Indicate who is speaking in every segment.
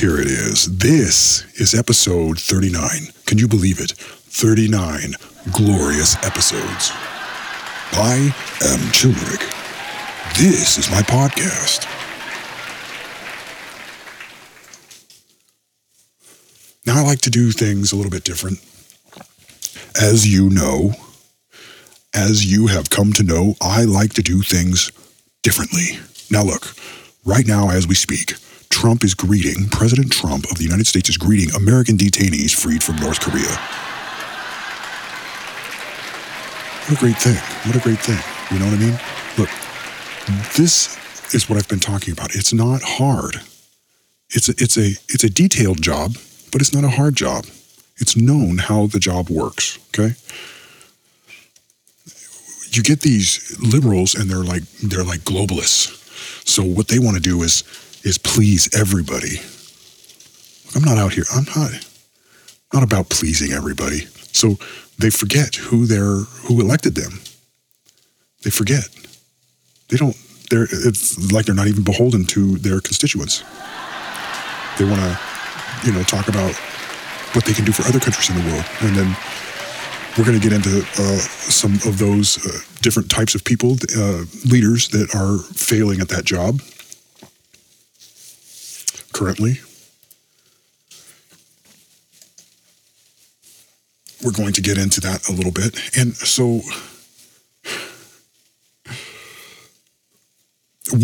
Speaker 1: Here it is. This is episode 39. Can you believe it? 39 glorious episodes. I am Chilrick. This is my podcast. Now, I like to do things a little bit different. As you know, as you have come to know, I like to do things differently. Now, look, right now, as we speak, Trump is greeting, President Trump of the United States is greeting American detainees freed from North Korea. What a great thing. What a great thing. You know what I mean? Look, this is what I've been talking about. It's not hard. It's a, it's a it's a detailed job, but it's not a hard job. It's known how the job works, okay? You get these liberals and they're like they're like globalists. So what they want to do is is please everybody. I'm not out here. I'm not not about pleasing everybody. So they forget who they're who elected them. They forget. They don't. They're. It's like they're not even beholden to their constituents. They want to, you know, talk about what they can do for other countries in the world, and then we're going to get into uh, some of those uh, different types of people, uh, leaders that are failing at that job currently. We're going to get into that a little bit. And so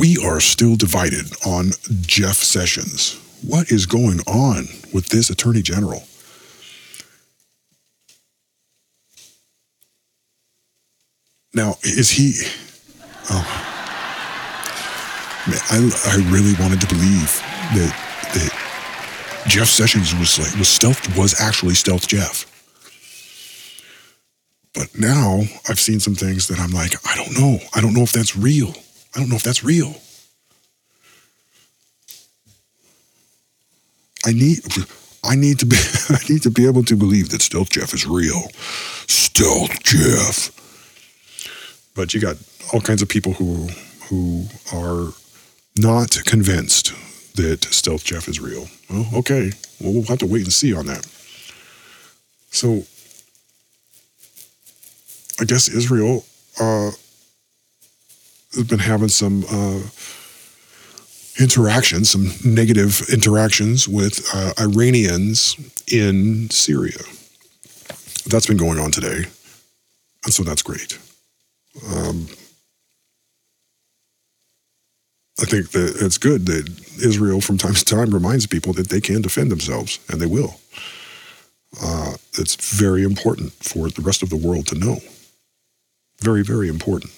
Speaker 1: we are still divided on Jeff Sessions. What is going on with this attorney general? Now, is he. Oh. I, I really wanted to believe that that Jeff Sessions was like was stealth was actually stealth Jeff. But now I've seen some things that I'm like, I don't know. I don't know if that's real. I don't know if that's real. I need I need to be I need to be able to believe that Stealth Jeff is real. Stealth Jeff. But you got all kinds of people who who are not convinced that Stealth Jeff is real. Well, okay. Well, we'll have to wait and see on that. So, I guess Israel uh, has been having some uh, interactions, some negative interactions with uh, Iranians in Syria. That's been going on today. And so that's great. Um, I think that it's good that Israel, from time to time, reminds people that they can defend themselves, and they will. Uh, it's very important for the rest of the world to know. Very, very important.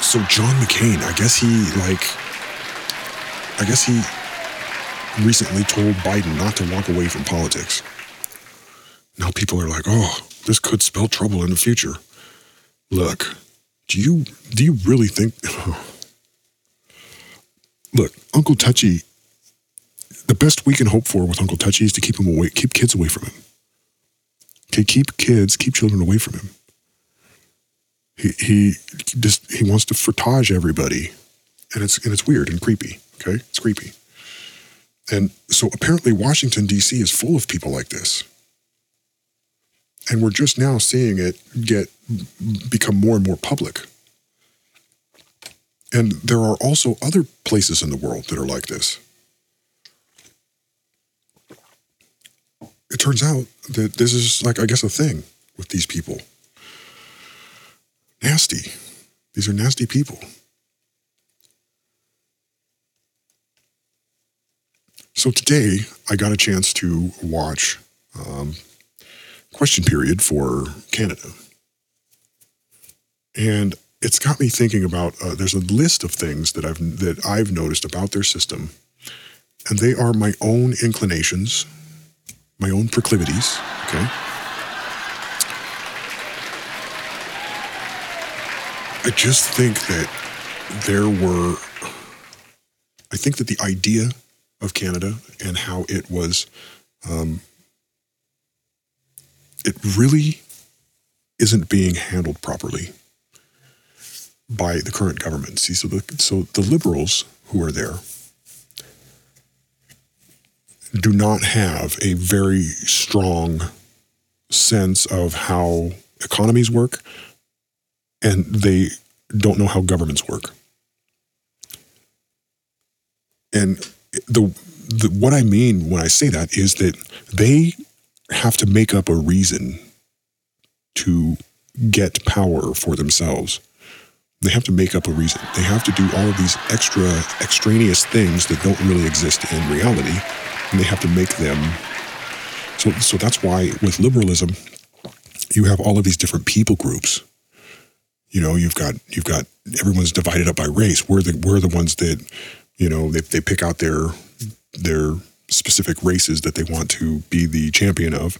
Speaker 1: So John McCain, I guess he like, I guess he recently told Biden not to walk away from politics. Now people are like, oh, this could spell trouble in the future. Look, do you do you really think? Look, Uncle Touchy. The best we can hope for with Uncle Touchy is to keep him away, keep kids away from him. Okay, keep kids, keep children away from him. He he just he wants to frottage everybody, and it's and it's weird and creepy. Okay, it's creepy. And so apparently Washington D.C. is full of people like this and we're just now seeing it get become more and more public. And there are also other places in the world that are like this. It turns out that this is like I guess a thing with these people. Nasty. These are nasty people. So today I got a chance to watch um, question period for Canada. And it's got me thinking about uh, there's a list of things that I've that I've noticed about their system, and they are my own inclinations, my own proclivities. Okay. I just think that there were. I think that the idea of Canada and how it was um, it really isn't being handled properly. by the current government. See, so the so the liberals who are there do not have a very strong sense of how economies work, and they don't know how governments work. And the, the what I mean when I say that is that they have to make up a reason to get power for themselves. They have to make up a reason. They have to do all of these extra extraneous things that don't really exist in reality, and they have to make them. So, so that's why with liberalism, you have all of these different people groups. You know, you've got you've got everyone's divided up by race. We're the we're the ones that, you know, they they pick out their their specific races that they want to be the champion of.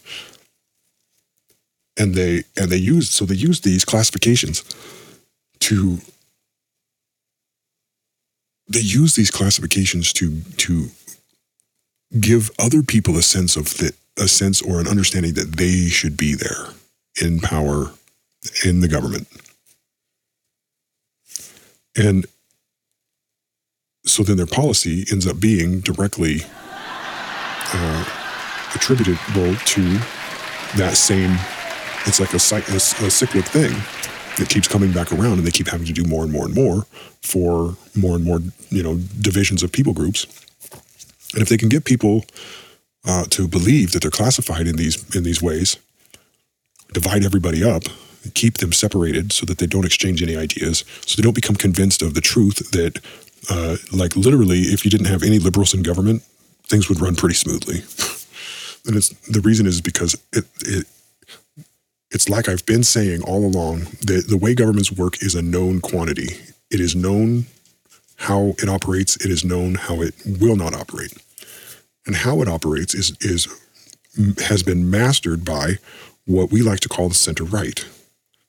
Speaker 1: And they and they use so they use these classifications to they use these classifications to to give other people a sense of that a sense or an understanding that they should be there in power in the government. And so then their policy ends up being directly uh, attributable to that same it's like a, a, a cyclic thing that keeps coming back around and they keep having to do more and more and more for more and more you know divisions of people groups. And if they can get people uh, to believe that they're classified in these in these ways divide everybody up keep them separated so that they don't exchange any ideas so they don't become convinced of the truth that uh, like literally if you didn't have any liberals in government things would run pretty smoothly and it's the reason is because it, it it's like I've been saying all along that the way governments work is a known quantity. It is known how it operates, it is known how it will not operate. And how it operates is, is has been mastered by what we like to call the center right.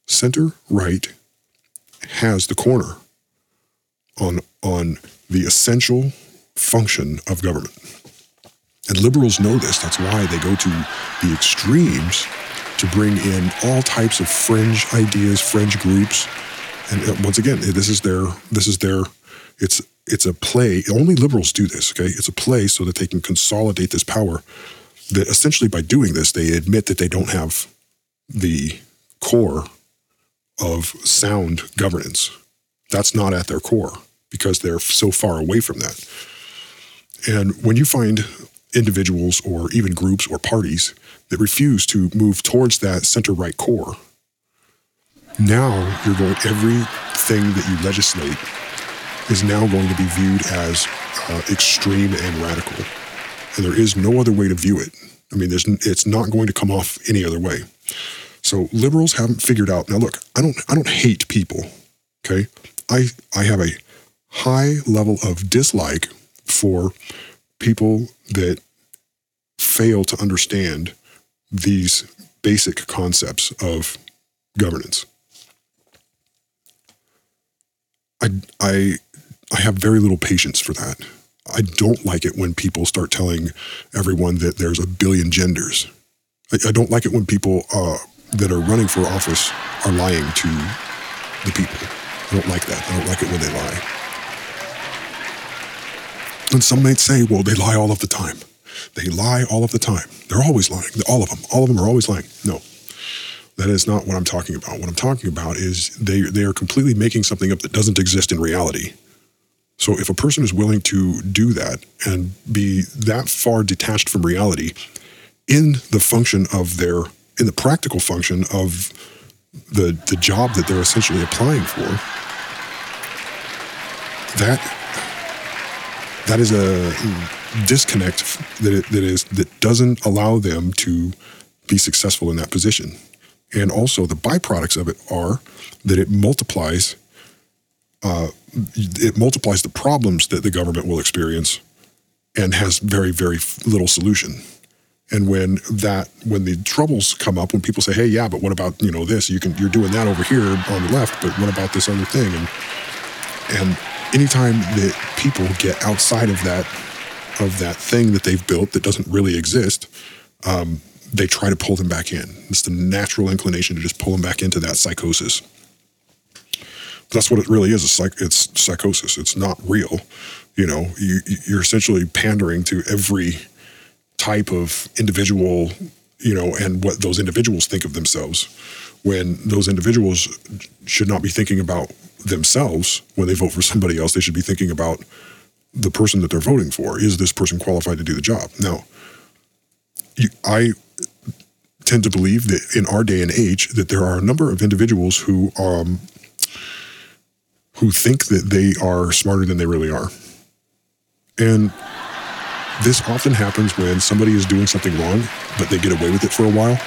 Speaker 1: Center right has the corner on, on the essential function of government. And liberals know this. That's why they go to the extremes to bring in all types of fringe ideas, fringe groups. And uh, once again, this is their this is their it's it's a play. Only liberals do this, okay? It's a play so that they can consolidate this power. That essentially by doing this, they admit that they don't have the core of sound governance. That's not at their core because they're so far away from that. And when you find individuals or even groups or parties that refuse to move towards that center right core. Now you're going, everything that you legislate is now going to be viewed as uh, extreme and radical. And there is no other way to view it. I mean, there's, it's not going to come off any other way. So liberals haven't figured out. Now, look, I don't, I don't hate people. Okay, I, I have a high level of dislike for people that fail to understand these basic concepts of governance. I, I, I have very little patience for that. I don't like it when people start telling everyone that there's a billion genders. I, I don't like it when people uh, that are running for office are lying to the people. I don't like that. I don't like it when they lie. And some might say, well, they lie all of the time. They lie all of the time. They're always lying. All of them. All of them are always lying. No, that is not what I'm talking about. What I'm talking about is they they are completely making something up that doesn't exist in reality. So if a person is willing to do that and be that far detached from reality in the function of their in the practical function of the the job that they're essentially applying for, that that is a disconnect that it, that is that doesn't allow them to be successful in that position. And also the byproducts of it are that it multiplies uh, it multiplies the problems that the government will experience and has very very little solution. And when that when the troubles come up, when people say, "Hey, yeah, but what about you know this? You can you're doing that over here on the left, but what about this other thing?" And and anytime that people get outside of that of that thing that they've built that doesn't really exist, um, they try to pull them back in. It's the natural inclination to just pull them back into that psychosis. That's what it really is. It's psych- it's psychosis. It's not real. You know, you, you're essentially pandering to every type of individual, you know, and what those individuals think of themselves when those individuals should not be thinking about themselves when they vote for somebody else. They should be thinking about the person that they're voting for. Is this person qualified to do the job? Now, you, I tend to believe that in our day and age that there are a number of individuals who um, who think that they are smarter than they really are. And this often happens when somebody is doing something wrong, but they get away with it for a while.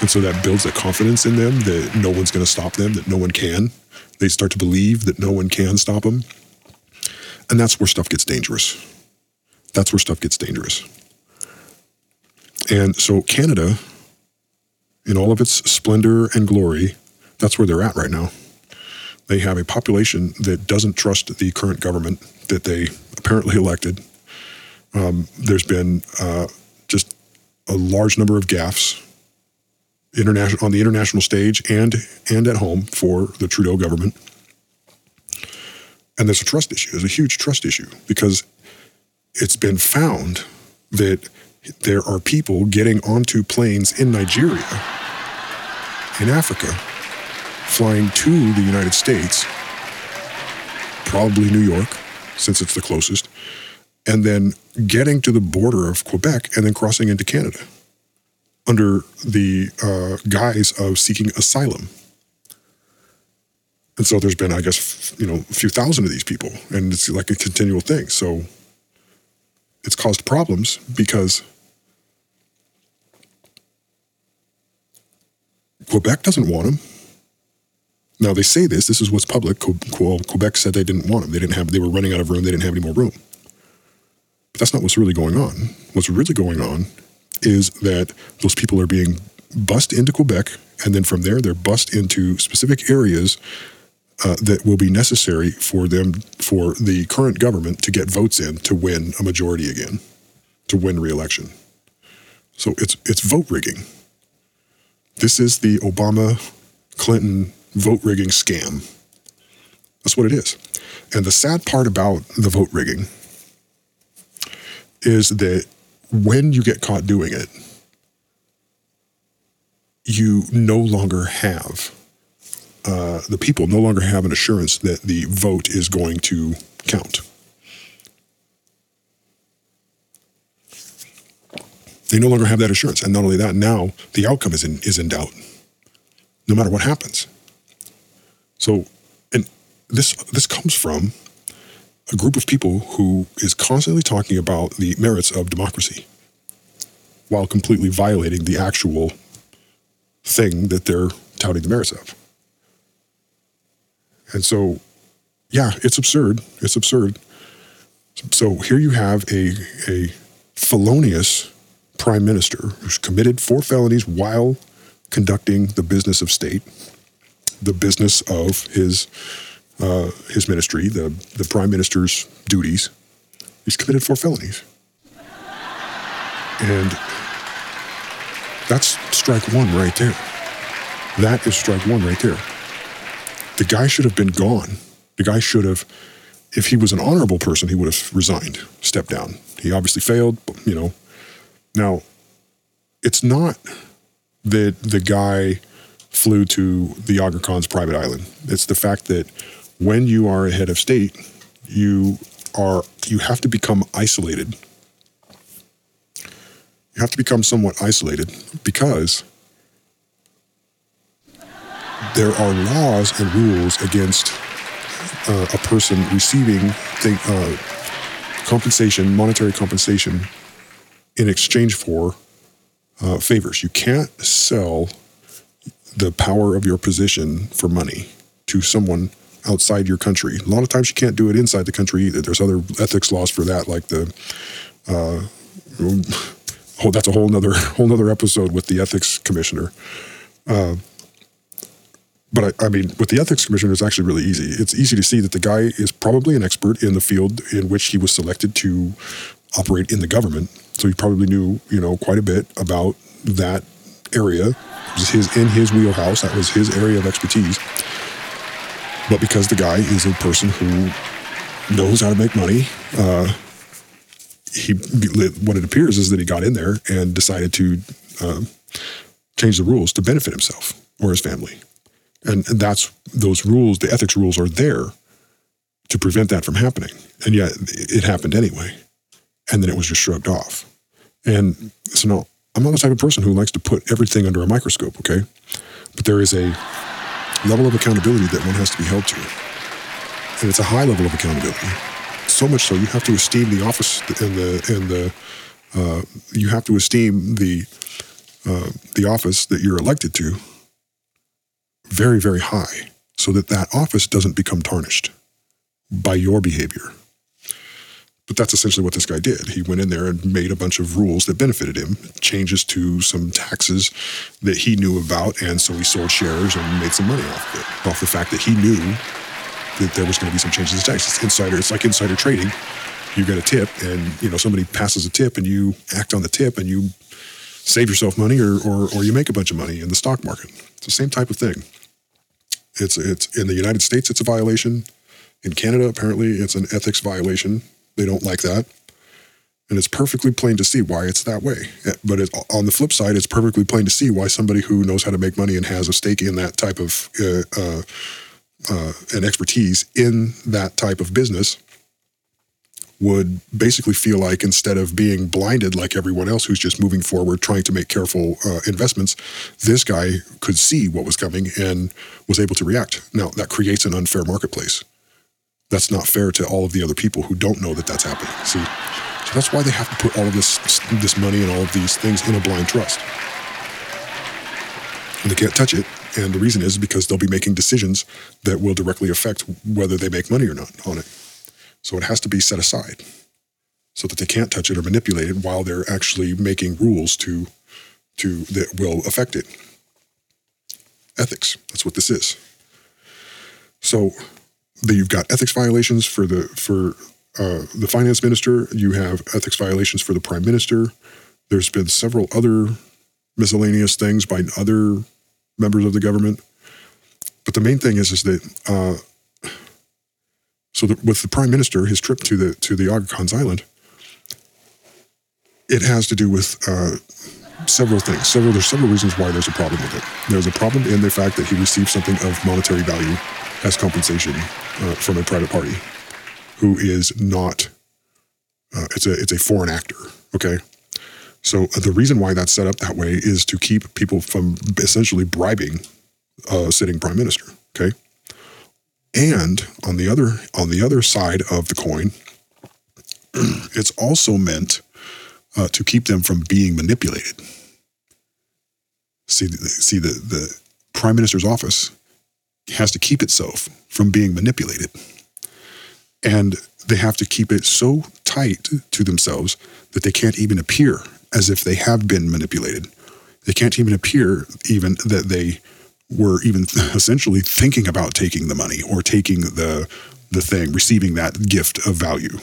Speaker 1: And so that builds a confidence in them that no one's going to stop them, that no one can. They start to believe that no one can stop them. And that's where stuff gets dangerous. That's where stuff gets dangerous. And so Canada, in all of its splendor and glory, that's where they're at right now. They have a population that doesn't trust the current government that they apparently elected. Um, there's been uh, just a large number of gaffes international on the international stage and and at home for the Trudeau government. And there's a trust issue. There's a huge trust issue because it's been found that there are people getting onto planes in Nigeria, in Africa, flying to the United States, probably New York, since it's the closest, and then getting to the border of Quebec and then crossing into Canada under the uh, guise of seeking asylum. And so there's been, I guess, you know, a few thousand of these people, and it's like a continual thing. So it's caused problems because Quebec doesn't want them. Now they say this. This is what's public. Quebec said they didn't want them. They didn't have. They were running out of room. They didn't have any more room. But that's not what's really going on. What's really going on is that those people are being bussed into Quebec, and then from there they're bussed into specific areas uh, that will be necessary for them for the current government to get votes in to win a majority again, to win re-election. So it's it's vote rigging. This is the Obama Clinton vote rigging scam. That's what it is. And the sad part about the vote rigging is that when you get caught doing it, you no longer have, uh, the people no longer have an assurance that the vote is going to count. They no longer have that assurance. And not only that, now the outcome is in, is in doubt, no matter what happens. So, and this this comes from a group of people who is constantly talking about the merits of democracy while completely violating the actual thing that they're touting the merits of. And so, yeah, it's absurd. It's absurd. So here you have a, a felonious prime minister who's committed four felonies while conducting the business of state the business of his uh, his ministry, the the prime minister's duties. He's committed four felonies, and that's strike one right there. That is strike one right there. The guy should have been gone. The guy should have, if he was an honorable person, he would have resigned, stepped down. He obviously failed, you know. Now, it's not that the guy flew to the Aga Khan's private island. It's the fact that when you are a head of state, you are you have to become isolated. You have to become somewhat isolated because there are laws and rules against uh, a person receiving uh, compensation, monetary compensation, in exchange for uh, favors. You can't sell the power of your position for money to someone outside your country. A lot of times you can't do it inside the country either. There's other ethics laws for that, like the uh, oh, that's a whole nother whole nother episode with the ethics commissioner. Uh, but I, I, mean, with the ethics commissioner, it's actually really easy. It's easy to see that the guy is probably an expert in the field in which he was selected to operate in the government. So he probably knew, you know, quite a bit about that area. It was his in his wheelhouse. That was his area of expertise. But because the guy is a person who knows how to make money, uh, he what it appears is that he got in there and decided to uh, change the rules to benefit himself or his family, and, and that's those rules. The ethics rules are there to prevent that from happening, and yet it happened anyway, and then it was just shrugged off. And so no, I'm not the type of person who likes to put everything under a microscope. Okay, but there is a level of accountability that one has to be held to, and it's a high level of accountability. So much so you have to esteem the office and the and the uh, you have to esteem the uh, the office that you're elected to very very high so that that office doesn't become tarnished by your behavior but that's essentially what this guy did he went in there and made a bunch of rules that benefited him changes to some taxes that he knew about and so he sold shares and made some money off of it off the fact that he knew that there was going to be some changes in tax. It's insider. It's like insider trading. You get a tip, and you know somebody passes a tip, and you act on the tip, and you save yourself money, or or, or you make a bunch of money in the stock market. It's the same type of thing. It's it's in the United States, it's a violation. In Canada, apparently, it's an ethics violation. They don't like that. And it's perfectly plain to see why it's that way. But it, on the flip side, it's perfectly plain to see why somebody who knows how to make money and has a stake in that type of uh, uh, uh, and expertise in that type of business would basically feel like instead of being blinded like everyone else who's just moving forward trying to make careful uh, investments, this guy could see what was coming and was able to react. Now, that creates an unfair marketplace. That's not fair to all of the other people who don't know that that's happening. See, so that's why they have to put all of this this money and all of these things in a blind trust. And they can't touch it and the reason is because they'll be making decisions that will directly affect whether they make money or not on it. So it has to be set aside so that they can't touch it or manipulate it while they're actually making rules to to that will affect it. Ethics. That's what this is. So the, you've got ethics violations for the for uh, the finance minister. You have ethics violations for the prime minister. There's been several other miscellaneous things by other members of the government. But the main thing is is that uh, so the, with the prime minister, his trip to the to the Aga Khan's Island, it has to do with uh, several things. Several there's several reasons why there's a problem with it. There's a problem in the fact that he received something of monetary value as compensation uh, from a private party, who is not. Uh, it's a it's a foreign actor. Okay, so uh, the reason why that's set up that way is to keep people from essentially bribing a sitting prime minister. Okay. And on the other on the other side of the coin, it's also meant uh, to keep them from being manipulated. See, see the the prime minister's office has to keep itself from being manipulated, and they have to keep it so tight to themselves that they can't even appear as if they have been manipulated. They can't even appear even that they were even essentially thinking about taking the money or taking the the thing, receiving that gift of value.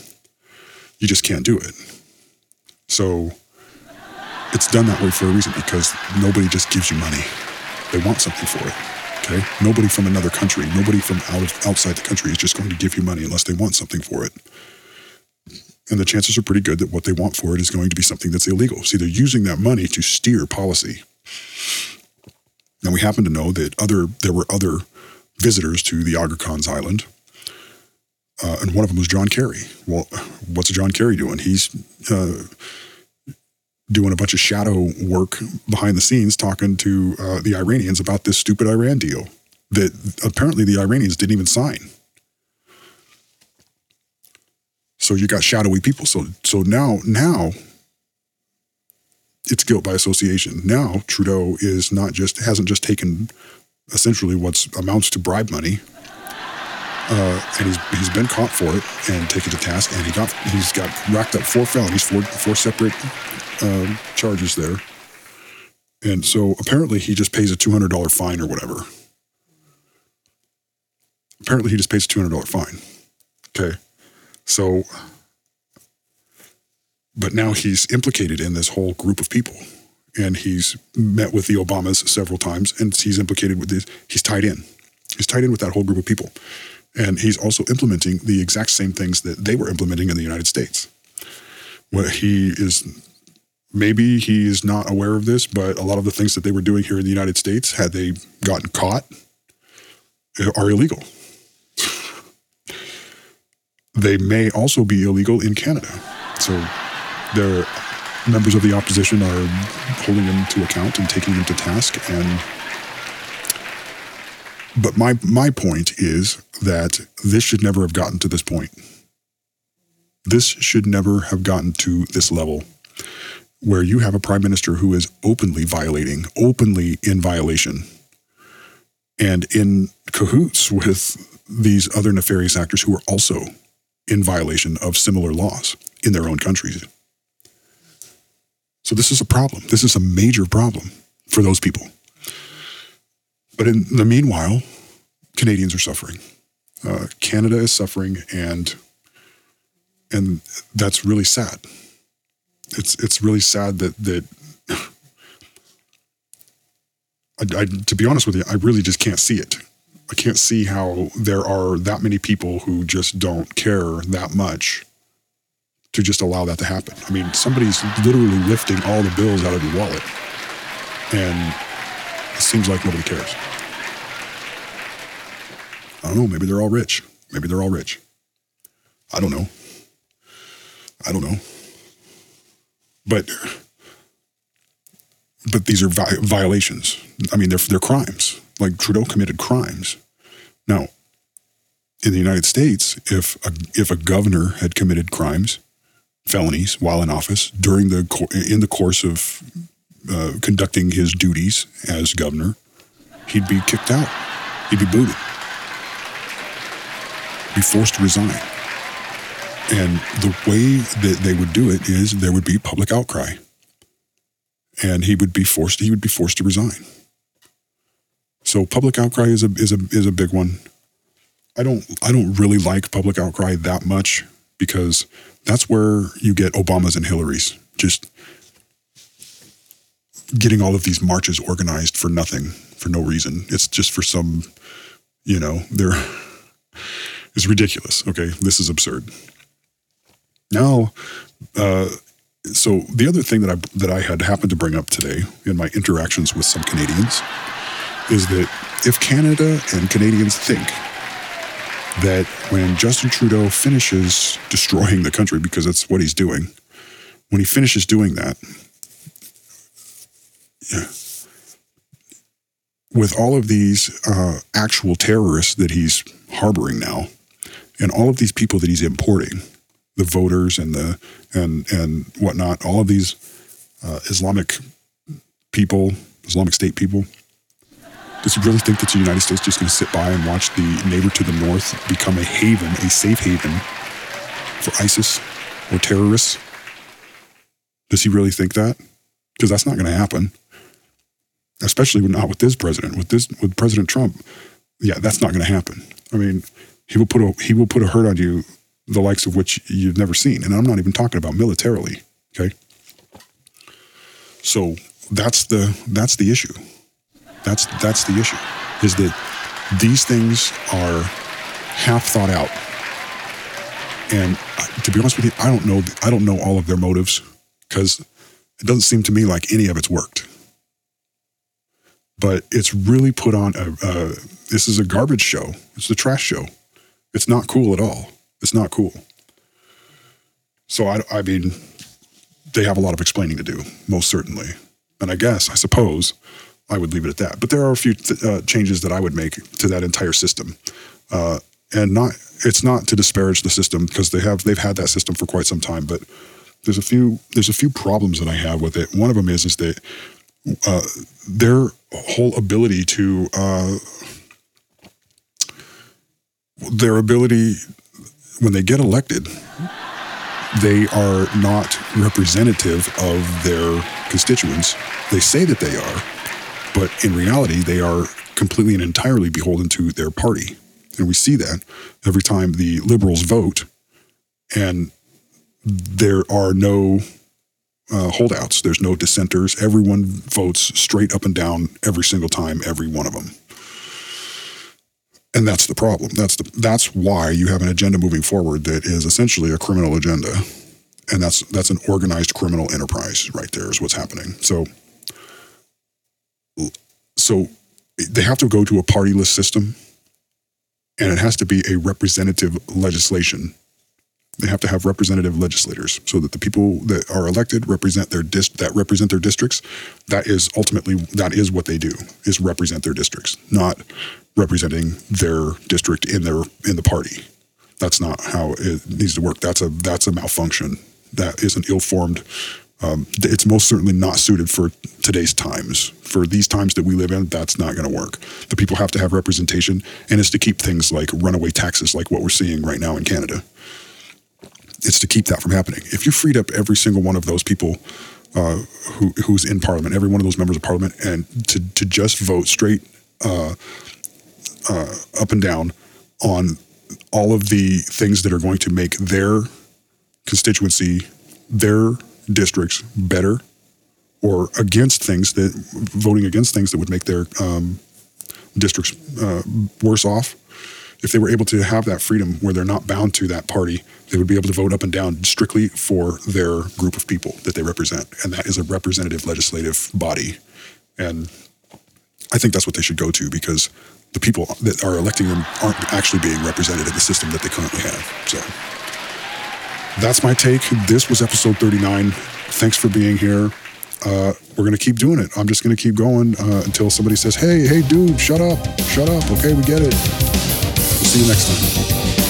Speaker 1: You just can't do it. So it's done that way for a reason because nobody just gives you money. They want something for it. Okay? Nobody from another country, nobody from out of outside the country is just going to give you money unless they want something for it and the chances are pretty good that what they want for it is going to be something that's illegal. See, they're using that money to steer policy. Now we happen to know that other there were other visitors to the Aga Khan's Island, uh, and one of them was John Kerry. Well, what's John Kerry doing? He's uh, doing a bunch of shadow work behind the scenes, talking to uh, the Iranians about this stupid Iran deal that apparently the Iranians didn't even sign. So you got shadowy people. So so now now it's guilt by association. Now Trudeau is not just hasn't just taken essentially what amounts to bribe money, uh, and he's he's been caught for it and taken to task, and he got he's got racked up four felonies, four four separate uh, charges there, and so apparently he just pays a two hundred dollar fine or whatever. Apparently he just pays a two hundred dollar fine. Okay. So, but now he's implicated in this whole group of people. And he's met with the Obamas several times, and he's implicated with this. He's tied in. He's tied in with that whole group of people. And he's also implementing the exact same things that they were implementing in the United States. What he is maybe he's not aware of this, but a lot of the things that they were doing here in the United States, had they gotten caught, are illegal. They may also be illegal in Canada. So their members of the opposition are holding him to account and taking him to task and but my my point is that this should never have gotten to this point. This should never have gotten to this level where you have a prime minister who is openly violating, openly in violation, and in cahoots with these other nefarious actors who are also in violation of similar laws in their own countries. So this is a problem. This is a major problem for those people. But in the meanwhile, Canadians are suffering. Uh, Canada is suffering, and and that's really sad. It's it's really sad that that. I, I, to be honest with you, I really just can't see it. I can't see how there are that many people who just don't care that much to just allow that to happen. I mean, somebody's literally lifting all the bills out of your wallet, and it seems like nobody cares. I don't know. Maybe they're all rich. Maybe they're all rich. I don't know. I don't know. But but these are vi- violations. I mean, they're they're crimes. Like Trudeau committed crimes. Now, in the United States, if a, if a governor had committed crimes, felonies while in office during the in the course of uh, conducting his duties as governor, he'd be kicked out. He'd be booted be forced to resign. And the way that they would do it is there would be public outcry. And he would be forced he would be forced to resign. So public outcry is a is a is a big one. I don't I don't really like public outcry that much because that's where you get Obamas and Hillary's just getting all of these marches organized for nothing, for no reason. It's just for some, you know, they're is ridiculous. Okay, this is absurd. Now, uh, so the other thing that I that I had happened to bring up today in my interactions with some Canadians is that if Canada and Canadians think that when Justin Trudeau finishes destroying the country because that's what he's doing, when he finishes doing that, yeah, with all of these uh, actual terrorists that he's harboring now, and all of these people that he's importing, the voters and the and and whatnot, all of these uh, Islamic people, Islamic State people. Does he really think that the United States is just going to sit by and watch the neighbor to the north become a haven, a safe haven for ISIS or terrorists? Does he really think that? Because that's not going to happen. Especially not with this president, with this with President Trump. Yeah, that's not going to happen. I mean, he will put a he will put a hurt on you the likes of which you've never seen. And I'm not even talking about militarily. Okay. So that's the that's the issue. That's that's the issue. Is that these things are half thought out. And to be honest with you, I don't know I don't know all of their motives because it doesn't seem to me like any of it's worked. But it's really put on a, a this is a garbage show. It's a trash show. It's not cool at all. It's not cool. So I, I mean, they have a lot of explaining to do, most certainly. And I guess, I suppose, I would leave it at that. But there are a few th- uh, changes that I would make to that entire system, uh, and not it's not to disparage the system because they have they've had that system for quite some time. But there's a few there's a few problems that I have with it. One of them is is that uh, their whole ability to uh, their ability when they get elected, they are not representative of their constituents. They say that they are, but in reality, they are completely and entirely beholden to their party. And we see that every time the liberals vote, and there are no uh, holdouts, there's no dissenters. Everyone votes straight up and down every single time, every one of them. And that's the problem. That's the that's why you have an agenda moving forward that is essentially a criminal agenda. And that's that's an organized criminal enterprise right there is what's happening. So so they have to go to a partyless system and it has to be a representative legislation they have to have representative legislators so that the people that are elected represent their dis- that represent their districts. That is ultimately that is what they do is represent their districts, not representing their district in their in the party. That's not how it needs to work. That's a that's a malfunction. That is an ill-formed. Um, it's most certainly not suited for today's times. For these times that we live in, that's not going to work. The people have to have representation, and it's to keep things like runaway taxes, like what we're seeing right now in Canada it's to keep that from happening. If you freed up every single one of those people uh, who, who's in Parliament, every one of those members of Parliament, and to, to just vote straight uh, uh, up and down on all of the things that are going to make their constituency, their districts better, or against things that voting against things that would make their um, districts uh, worse off if they were able to have that freedom where they're not bound to that party, they would be able to vote up and down strictly for their group of people that they represent. And that is a representative legislative body. And I think that's what they should go to because the people that are electing them aren't actually being represented in the system that they currently have. So that's my take. This was episode 39. Thanks for being here. Uh, we're going to keep doing it. I'm just going to keep going uh, until somebody says, hey, hey, dude, shut up, shut up. Okay, we get it. See you next time.